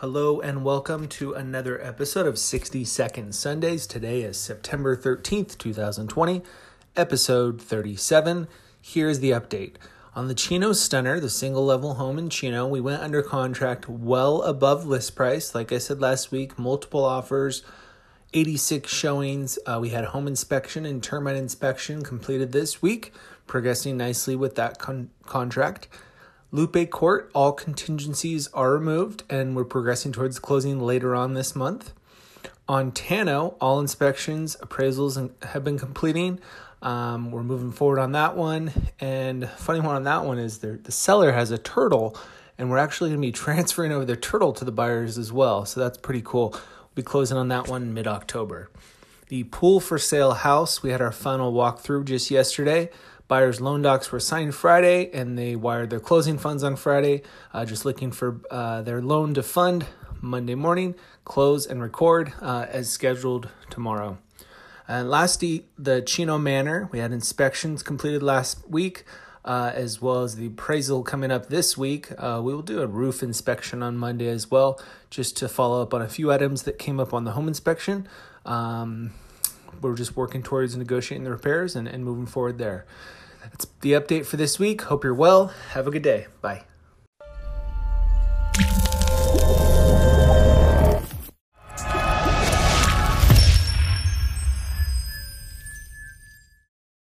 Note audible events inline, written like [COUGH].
Hello and welcome to another episode of 60 Second Sundays. Today is September 13th, 2020, episode 37. Here's the update. On the Chino Stunner, the single level home in Chino, we went under contract well above list price. Like I said last week, multiple offers, 86 showings. Uh, we had home inspection and termite inspection completed this week, progressing nicely with that con- contract. Lupe Court, all contingencies are removed, and we're progressing towards closing later on this month. On Tano, all inspections, appraisals have been completing. Um, we're moving forward on that one. And funny one on that one is the, the seller has a turtle, and we're actually going to be [LAUGHS] transferring over the turtle to the buyers as well. So that's pretty cool. We'll be closing on that one mid October. The pool for sale house, we had our final walkthrough just yesterday. Buyers' loan docs were signed Friday and they wired their closing funds on Friday. Uh, just looking for uh, their loan to fund Monday morning, close and record uh, as scheduled tomorrow. And lastly, the Chino Manor. We had inspections completed last week. Uh, as well as the appraisal coming up this week. Uh, we will do a roof inspection on Monday as well, just to follow up on a few items that came up on the home inspection. Um, we're just working towards negotiating the repairs and, and moving forward there. That's the update for this week. Hope you're well. Have a good day. Bye.